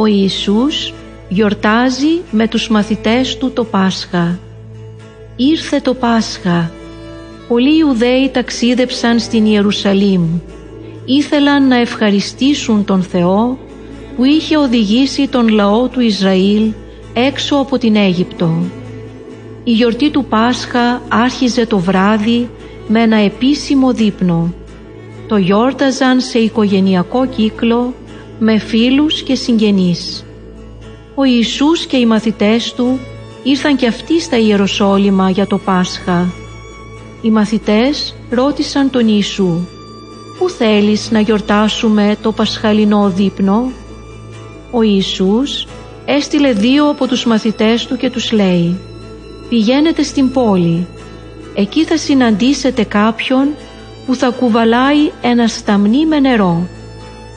Ο Ιησούς γιορτάζει με τους μαθητές του το Πάσχα. Ήρθε το Πάσχα. Πολλοί Ιουδαίοι ταξίδεψαν στην Ιερουσαλήμ. Ήθελαν να ευχαριστήσουν τον Θεό που είχε οδηγήσει τον λαό του Ισραήλ έξω από την Αίγυπτο. Η γιορτή του Πάσχα άρχιζε το βράδυ με ένα επίσημο δείπνο. Το γιόρταζαν σε οικογενειακό κύκλο με φίλους και συγγενείς. Ο Ιησούς και οι μαθητές του ήρθαν και αυτοί στα Ιεροσόλυμα για το Πάσχα. Οι μαθητές ρώτησαν τον Ιησού «Πού θέλεις να γιορτάσουμε το πασχαλινό δείπνο» Ο Ιησούς έστειλε δύο από τους μαθητές του και τους λέει «Πηγαίνετε στην πόλη, εκεί θα συναντήσετε κάποιον που θα κουβαλάει ένα σταμνί με νερό.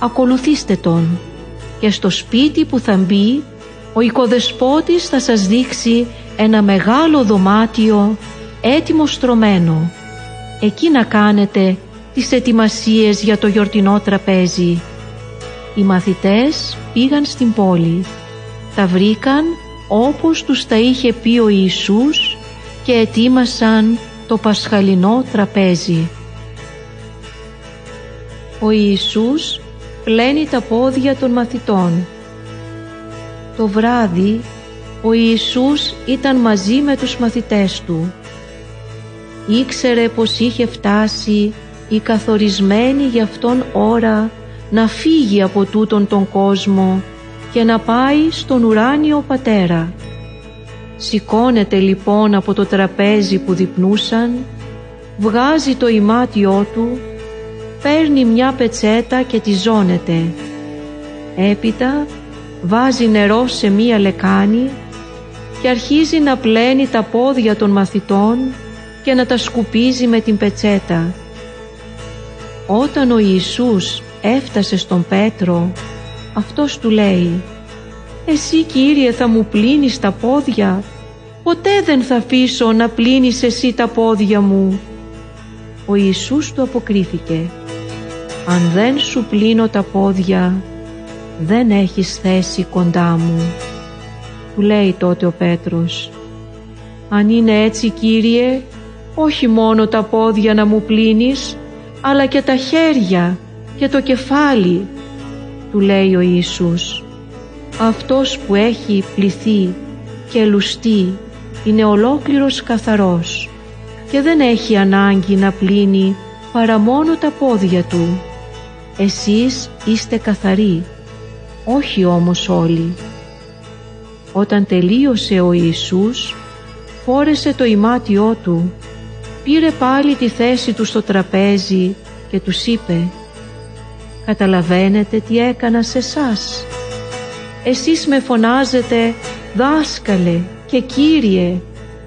Ακολουθήστε τον και στο σπίτι που θα μπει ο οικοδεσπότης θα σας δείξει ένα μεγάλο δωμάτιο έτοιμο στρωμένο. Εκεί να κάνετε τις ετοιμασίες για το γιορτινό τραπέζι. Οι μαθητές πήγαν στην πόλη. Τα βρήκαν όπως τους τα είχε πει ο Ιησούς και ετοίμασαν το πασχαλινό τραπέζι. Ο Ιησούς πλένει τα πόδια των μαθητών. Το βράδυ ο Ιησούς ήταν μαζί με τους μαθητές του. Ήξερε πως είχε φτάσει η καθορισμένη για αυτόν ώρα να φύγει από τούτον τον κόσμο και να πάει στον ουράνιο πατέρα. Σηκώνεται λοιπόν από το τραπέζι που διπνούσαν, βγάζει το ημάτιό του, παίρνει μια πετσέτα και τη ζώνεται. Έπειτα βάζει νερό σε μία λεκάνη και αρχίζει να πλένει τα πόδια των μαθητών και να τα σκουπίζει με την πετσέτα. Όταν ο Ιησούς έφτασε στον Πέτρο, αυτός του λέει «Εσύ Κύριε θα μου πλύνεις τα πόδια, ποτέ δεν θα αφήσω να πλύνεις εσύ τα πόδια μου». Ο Ιησούς του αποκρίθηκε «Αν δεν σου πλύνω τα πόδια, δεν έχεις θέση κοντά μου». Του λέει τότε ο Πέτρος «Αν είναι έτσι Κύριε, όχι μόνο τα πόδια να μου πλύνεις, αλλά και τα χέρια και το κεφάλι, του λέει ο Ιησούς. Αυτός που έχει πληθεί και λουστεί είναι ολόκληρος καθαρός και δεν έχει ανάγκη να πλύνει παρά μόνο τα πόδια του. Εσείς είστε καθαροί, όχι όμως όλοι. Όταν τελείωσε ο Ιησούς, φόρεσε το ημάτιό του, πήρε πάλι τη θέση του στο τραπέζι και τους είπε «Καταλαβαίνετε τι έκανα σε σας. Εσείς με φωνάζετε δάσκαλε και κύριε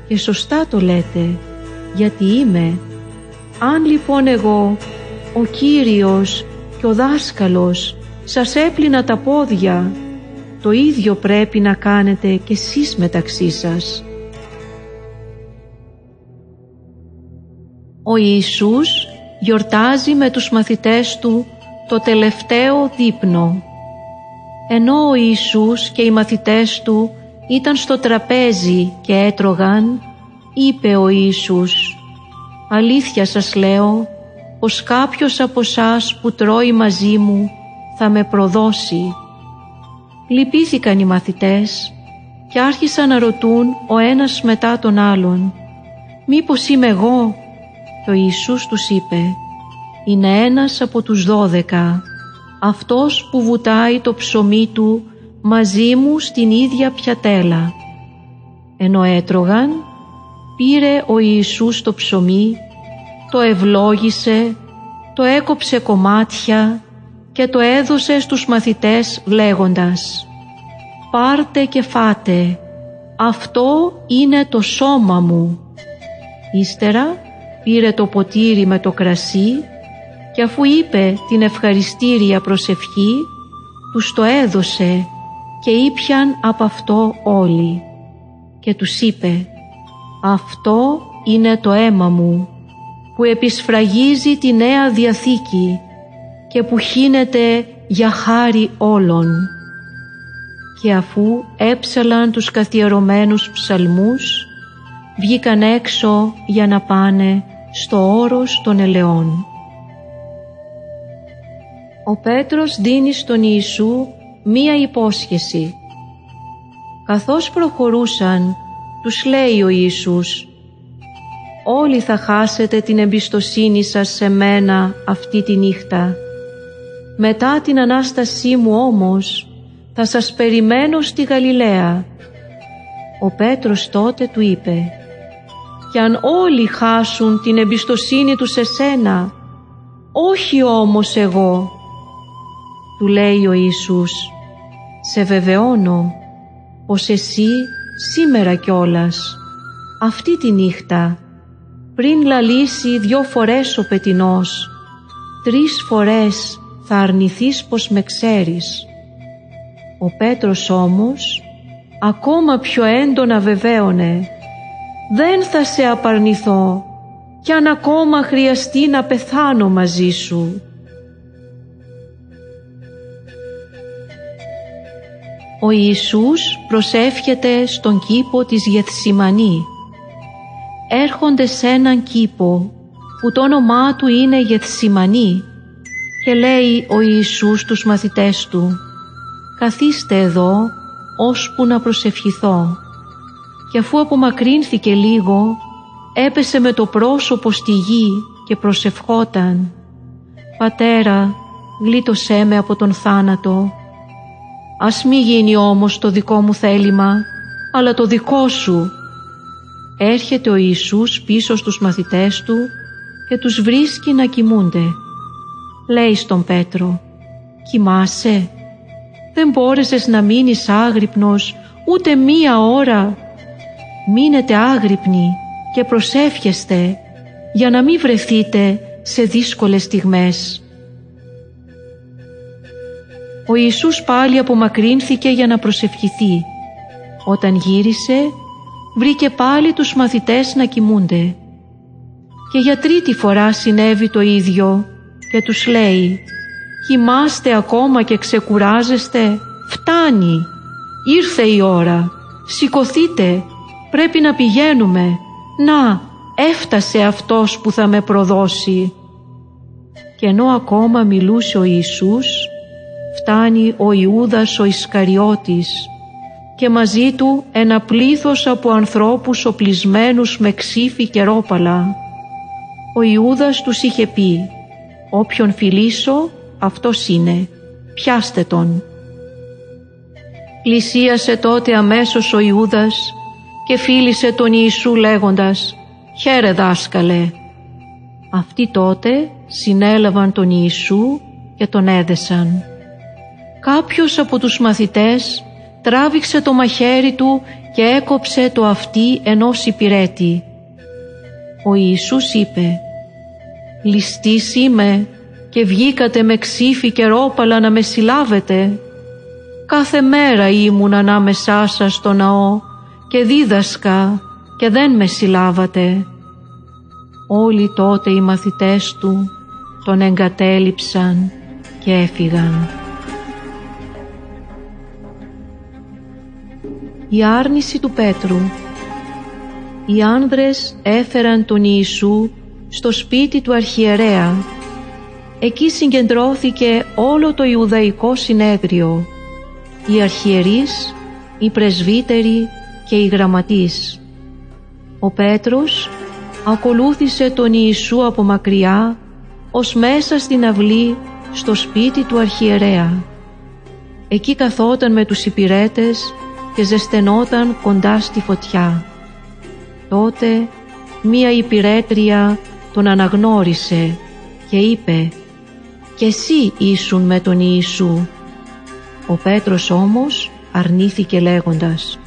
και σωστά το λέτε γιατί είμαι. Αν λοιπόν εγώ ο Κύριος και ο δάσκαλος σας έπλυνα τα πόδια το ίδιο πρέπει να κάνετε και εσείς μεταξύ σας. Ο Ιησούς γιορτάζει με τους μαθητές του το τελευταίο δείπνο. Ενώ ο Ιησούς και οι μαθητές του ήταν στο τραπέζι και έτρωγαν, είπε ο Ιησούς «Αλήθεια σας λέω πως κάποιος από σας που τρώει μαζί μου θα με προδώσει». Λυπήθηκαν οι μαθητές και άρχισαν να ρωτούν ο ένας μετά τον άλλον «Μήπως είμαι εγώ» και ο Ιησούς τους είπε είναι ένας από τους δώδεκα, αυτός που βουτάει το ψωμί του μαζί μου στην ίδια πιατέλα. Ενώ έτρωγαν, πήρε ο Ιησούς το ψωμί, το ευλόγησε, το έκοψε κομμάτια και το έδωσε στους μαθητές λέγοντας «Πάρτε και φάτε, αυτό είναι το σώμα μου». Ύστερα πήρε το ποτήρι με το κρασί και αφού είπε την ευχαριστήρια προσευχή, τους το έδωσε και ήπιαν από αυτό όλοι. Και τους είπε «Αυτό είναι το αίμα μου που επισφραγίζει τη Νέα Διαθήκη και που χύνεται για χάρη όλων. και αφού έψαλαν τους καθιερωμένους ψαλμούς βγήκαν έξω για να πάνε στο όρος των ελαιών. Ο Πέτρος δίνει στον Ιησού μία υπόσχεση. Καθώς προχωρούσαν, τους λέει ο Ιησούς «Όλοι θα χάσετε την εμπιστοσύνη σας σε μένα αυτή τη νύχτα. Μετά την Ανάστασή μου όμως θα σας περιμένω στη Γαλιλαία». Ο Πέτρος τότε του είπε «Κι αν όλοι χάσουν την εμπιστοσύνη τους σε σένα, όχι όμως εγώ». Του λέει ο Ιησούς «Σε βεβαιώνω πως εσύ σήμερα κιόλας, αυτή τη νύχτα, πριν λαλήσει δυο φορές ο πετινός, τρεις φορές θα αρνηθείς πως με ξέρεις. Ο Πέτρος όμως ακόμα πιο έντονα βεβαίωνε «Δεν θα σε απαρνηθώ κι αν ακόμα χρειαστεί να πεθάνω μαζί σου». Ο Ιησούς προσεύχεται στον κήπο της Γεθσιμανή. Έρχονται σε έναν κήπο που το όνομά του είναι Γεθσιμανή και λέει ο Ιησούς τους μαθητές του «Καθίστε εδώ ώσπου να προσευχηθώ». Και αφού απομακρύνθηκε λίγο έπεσε με το πρόσωπο στη γη και προσευχόταν «Πατέρα, γλίτωσέ με από τον θάνατο» Ας μη γίνει όμως το δικό μου θέλημα, αλλά το δικό σου. Έρχεται ο Ιησούς πίσω στους μαθητές του και τους βρίσκει να κοιμούνται. Λέει στον Πέτρο «Κοιμάσαι, δεν μπόρεσες να μείνεις άγρυπνος ούτε μία ώρα. Μείνετε άγρυπνοι και προσεύχεστε για να μην βρεθείτε σε δύσκολες στιγμές». Ο Ιησούς πάλι απομακρύνθηκε για να προσευχηθεί. Όταν γύρισε, βρήκε πάλι τους μαθητές να κοιμούνται. Και για τρίτη φορά συνέβη το ίδιο και τους λέει «Κοιμάστε ακόμα και ξεκουράζεστε, φτάνει, ήρθε η ώρα, σηκωθείτε, πρέπει να πηγαίνουμε, να, έφτασε αυτός που θα με προδώσει». Και ενώ ακόμα μιλούσε ο Ιησούς, φτάνει ο Ιούδας ο Ισκαριώτης και μαζί του ένα πλήθος από ανθρώπους οπλισμένους με ξύφη και ρόπαλα. Ο Ιούδας τους είχε πει «Όποιον φιλήσω, αυτός είναι, πιάστε τον». Πλησίασε τότε αμέσως ο Ιούδας και φίλησε τον Ιησού λέγοντας «Χαίρε δάσκαλε». Αυτοί τότε συνέλαβαν τον Ιησού και τον έδεσαν κάποιος από τους μαθητές τράβηξε το μαχαίρι του και έκοψε το αυτί ενός υπηρέτη. Ο Ιησούς είπε «Ληστής είμαι και βγήκατε με ξύφη και ρόπαλα να με συλλάβετε. Κάθε μέρα ήμουν ανάμεσά σας στο ναό και δίδασκα και δεν με συλλάβατε». Όλοι τότε οι μαθητές του τον εγκατέλειψαν και έφυγαν. Η άρνηση του Πέτρου Οι άνδρες έφεραν τον Ιησού στο σπίτι του αρχιερέα. Εκεί συγκεντρώθηκε όλο το Ιουδαϊκό συνέδριο, οι αρχιερείς, οι πρεσβύτεροι και οι γραμματείς. Ο Πέτρος ακολούθησε τον Ιησού από μακριά ως μέσα στην αυλή στο σπίτι του αρχιερέα. Εκεί καθόταν με τους υπηρέτες και ζεσθενόταν κοντά στη φωτιά. Τότε μία υπηρέτρια τον αναγνώρισε και είπε «Και εσύ ήσουν με τον Ιησού». Ο Πέτρος όμως αρνήθηκε λέγοντας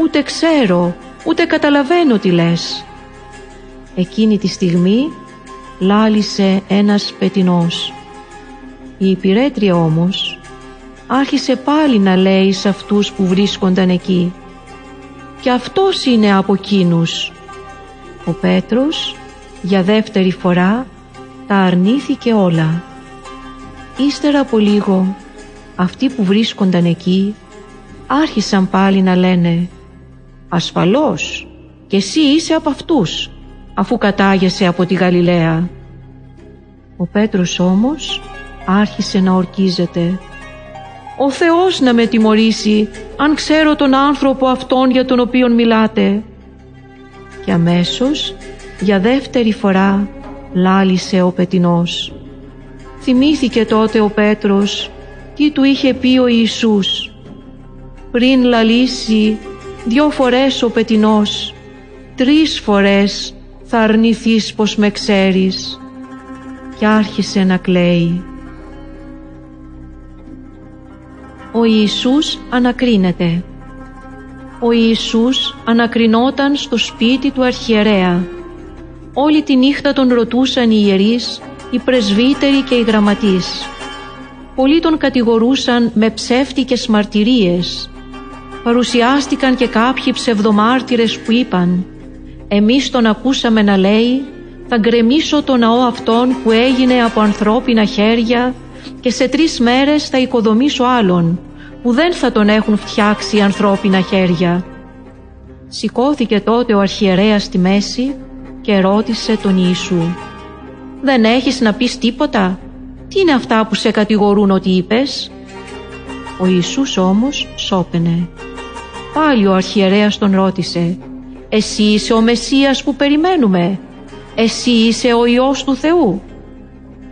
«Ούτε ξέρω, ούτε καταλαβαίνω τι λες». Εκείνη τη στιγμή λάλησε ένας πετινός. Η υπηρέτρια όμως άρχισε πάλι να λέει σε αυτούς που βρίσκονταν εκεί «Και αυτός είναι από εκείνους». Ο Πέτρος για δεύτερη φορά τα αρνήθηκε όλα. Ύστερα από λίγο αυτοί που βρίσκονταν εκεί άρχισαν πάλι να λένε «Ασφαλώς, και εσύ είσαι από αυτούς, αφού κατάγεσαι από τη Γαλιλαία». Ο Πέτρος όμως άρχισε να ορκίζεται. «Ο Θεός να με τιμωρήσει, αν ξέρω τον άνθρωπο αυτόν για τον οποίον μιλάτε». Και αμέσως, για δεύτερη φορά, λάλησε ο πετινός. Θυμήθηκε τότε ο Πέτρος τι του είχε πει ο Ιησούς. Πριν λαλήσει δυο φορές ο πετινός, τρεις φορές θα αρνηθείς πως με ξέρεις. Και άρχισε να κλαίει. Ο Ιησούς ανακρίνεται. Ο Ιησούς ανακρινόταν στο σπίτι του αρχιερέα. Όλη τη νύχτα τον ρωτούσαν οι ιερείς, οι πρεσβύτεροι και οι γραμματείς. Πολλοί τον κατηγορούσαν με ψεύτικες μαρτυρίες. Παρουσιάστηκαν και κάποιοι ψευδομάρτυρες που είπαν «Εμείς τον ακούσαμε να λέει «Θα γκρεμίσω το ναό αυτόν που έγινε από ανθρώπινα χέρια και σε τρεις μέρες θα οικοδομήσω άλλον που δεν θα τον έχουν φτιάξει ανθρώπινα χέρια». Σηκώθηκε τότε ο αρχιερέας στη μέση και ρώτησε τον Ιησού «Δεν έχεις να πεις τίποτα» Τι είναι αυτά που σε κατηγορούν ότι είπες» Ο Ιησούς όμως σώπαινε. Πάλι ο αρχιερέας τον ρώτησε «Εσύ είσαι ο Μεσσίας που περιμένουμε» «Εσύ είσαι ο Υιός του Θεού»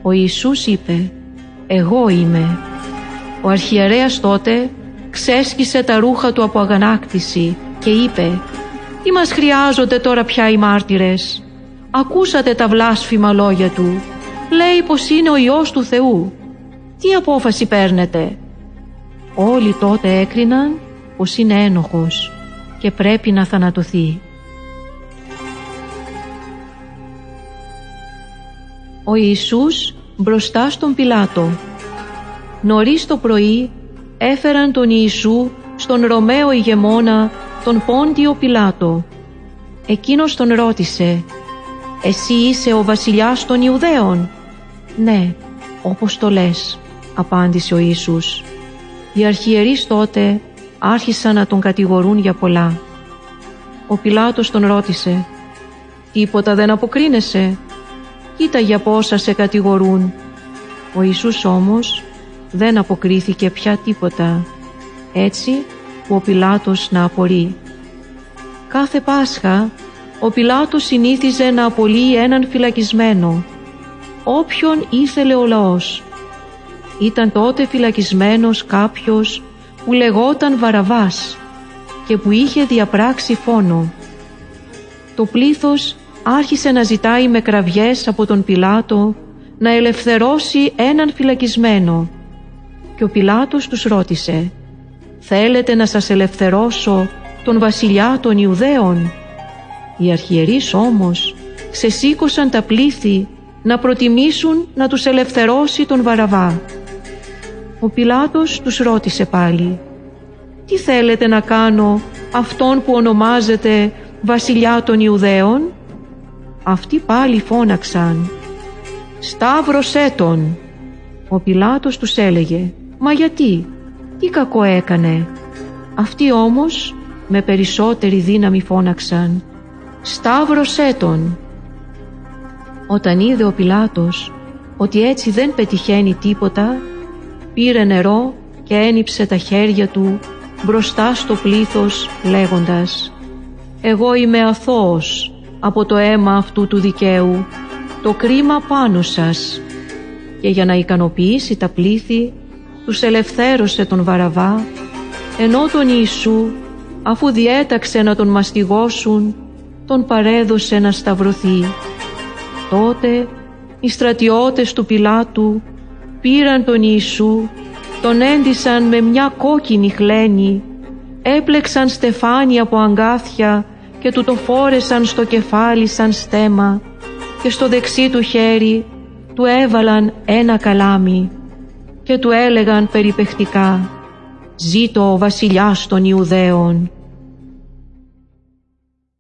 Ο Ιησούς είπε «Εγώ είμαι» Ο αρχιερέας τότε ξέσκισε τα ρούχα του από αγανάκτηση και είπε «Τι μας χρειάζονται τώρα πια οι μάρτυρες» Ακούσατε τα βλάσφημα λόγια του λέει πως είναι ο Υιός του Θεού. Τι απόφαση παίρνετε; Όλοι τότε έκριναν πως είναι ένοχος και πρέπει να θανατωθεί. Ο Ιησούς μπροστά στον Πιλάτο. Νωρίς το πρωί έφεραν τον Ιησού στον Ρωμαίο ηγεμόνα τον Πόντιο Πιλάτο. Εκείνος τον ρώτησε «Εσύ είσαι ο βασιλιάς των Ιουδαίων» «Ναι, όπως το λες», απάντησε ο Ιησούς. Οι αρχιερείς τότε άρχισαν να τον κατηγορούν για πολλά. Ο Πιλάτος τον ρώτησε «Τίποτα δεν αποκρίνεσαι» «Κοίτα για πόσα σε κατηγορούν». Ο Ιησούς όμως δεν αποκρίθηκε πια τίποτα. Έτσι που ο Πιλάτος να απορεί. Κάθε Πάσχα ο Πιλάτος συνήθιζε να απολύει έναν φυλακισμένο όποιον ήθελε ο λαός. Ήταν τότε φυλακισμένος κάποιος που λεγόταν Βαραβάς και που είχε διαπράξει φόνο. Το πλήθος άρχισε να ζητάει με κραυγές από τον Πιλάτο να ελευθερώσει έναν φυλακισμένο και ο Πιλάτος τους ρώτησε «Θέλετε να σας ελευθερώσω τον βασιλιά των Ιουδαίων» Οι αρχιερείς όμως ξεσήκωσαν τα πλήθη να προτιμήσουν να τους ελευθερώσει τον Βαραβά. Ο Πιλάτος τους ρώτησε πάλι «Τι θέλετε να κάνω αυτόν που ονομάζεται βασιλιά των Ιουδαίων» Αυτοί πάλι φώναξαν «Σταύρωσέ τον» Ο Πιλάτος τους έλεγε «Μα γιατί, τι κακό έκανε» Αυτοί όμως με περισσότερη δύναμη φώναξαν «Σταύρωσέ τον» Όταν είδε ο Πιλάτος ότι έτσι δεν πετυχαίνει τίποτα, πήρε νερό και ένιψε τα χέρια του μπροστά στο πλήθος λέγοντας «Εγώ είμαι αθώος από το αίμα αυτού του δικαίου, το κρίμα πάνω σας» και για να ικανοποιήσει τα πλήθη τους ελευθέρωσε τον Βαραβά ενώ τον Ιησού αφού διέταξε να τον μαστιγώσουν τον παρέδωσε να σταυρωθεί. Τότε οι στρατιώτες του Πιλάτου πήραν τον Ιησού, τον έντυσαν με μια κόκκινη χλένη, έπλεξαν στεφάνι από αγκάθια και του το φόρεσαν στο κεφάλι σαν στέμα και στο δεξί του χέρι του έβαλαν ένα καλάμι και του έλεγαν περιπεχτικά «Ζήτω ο βασιλιάς των Ιουδαίων».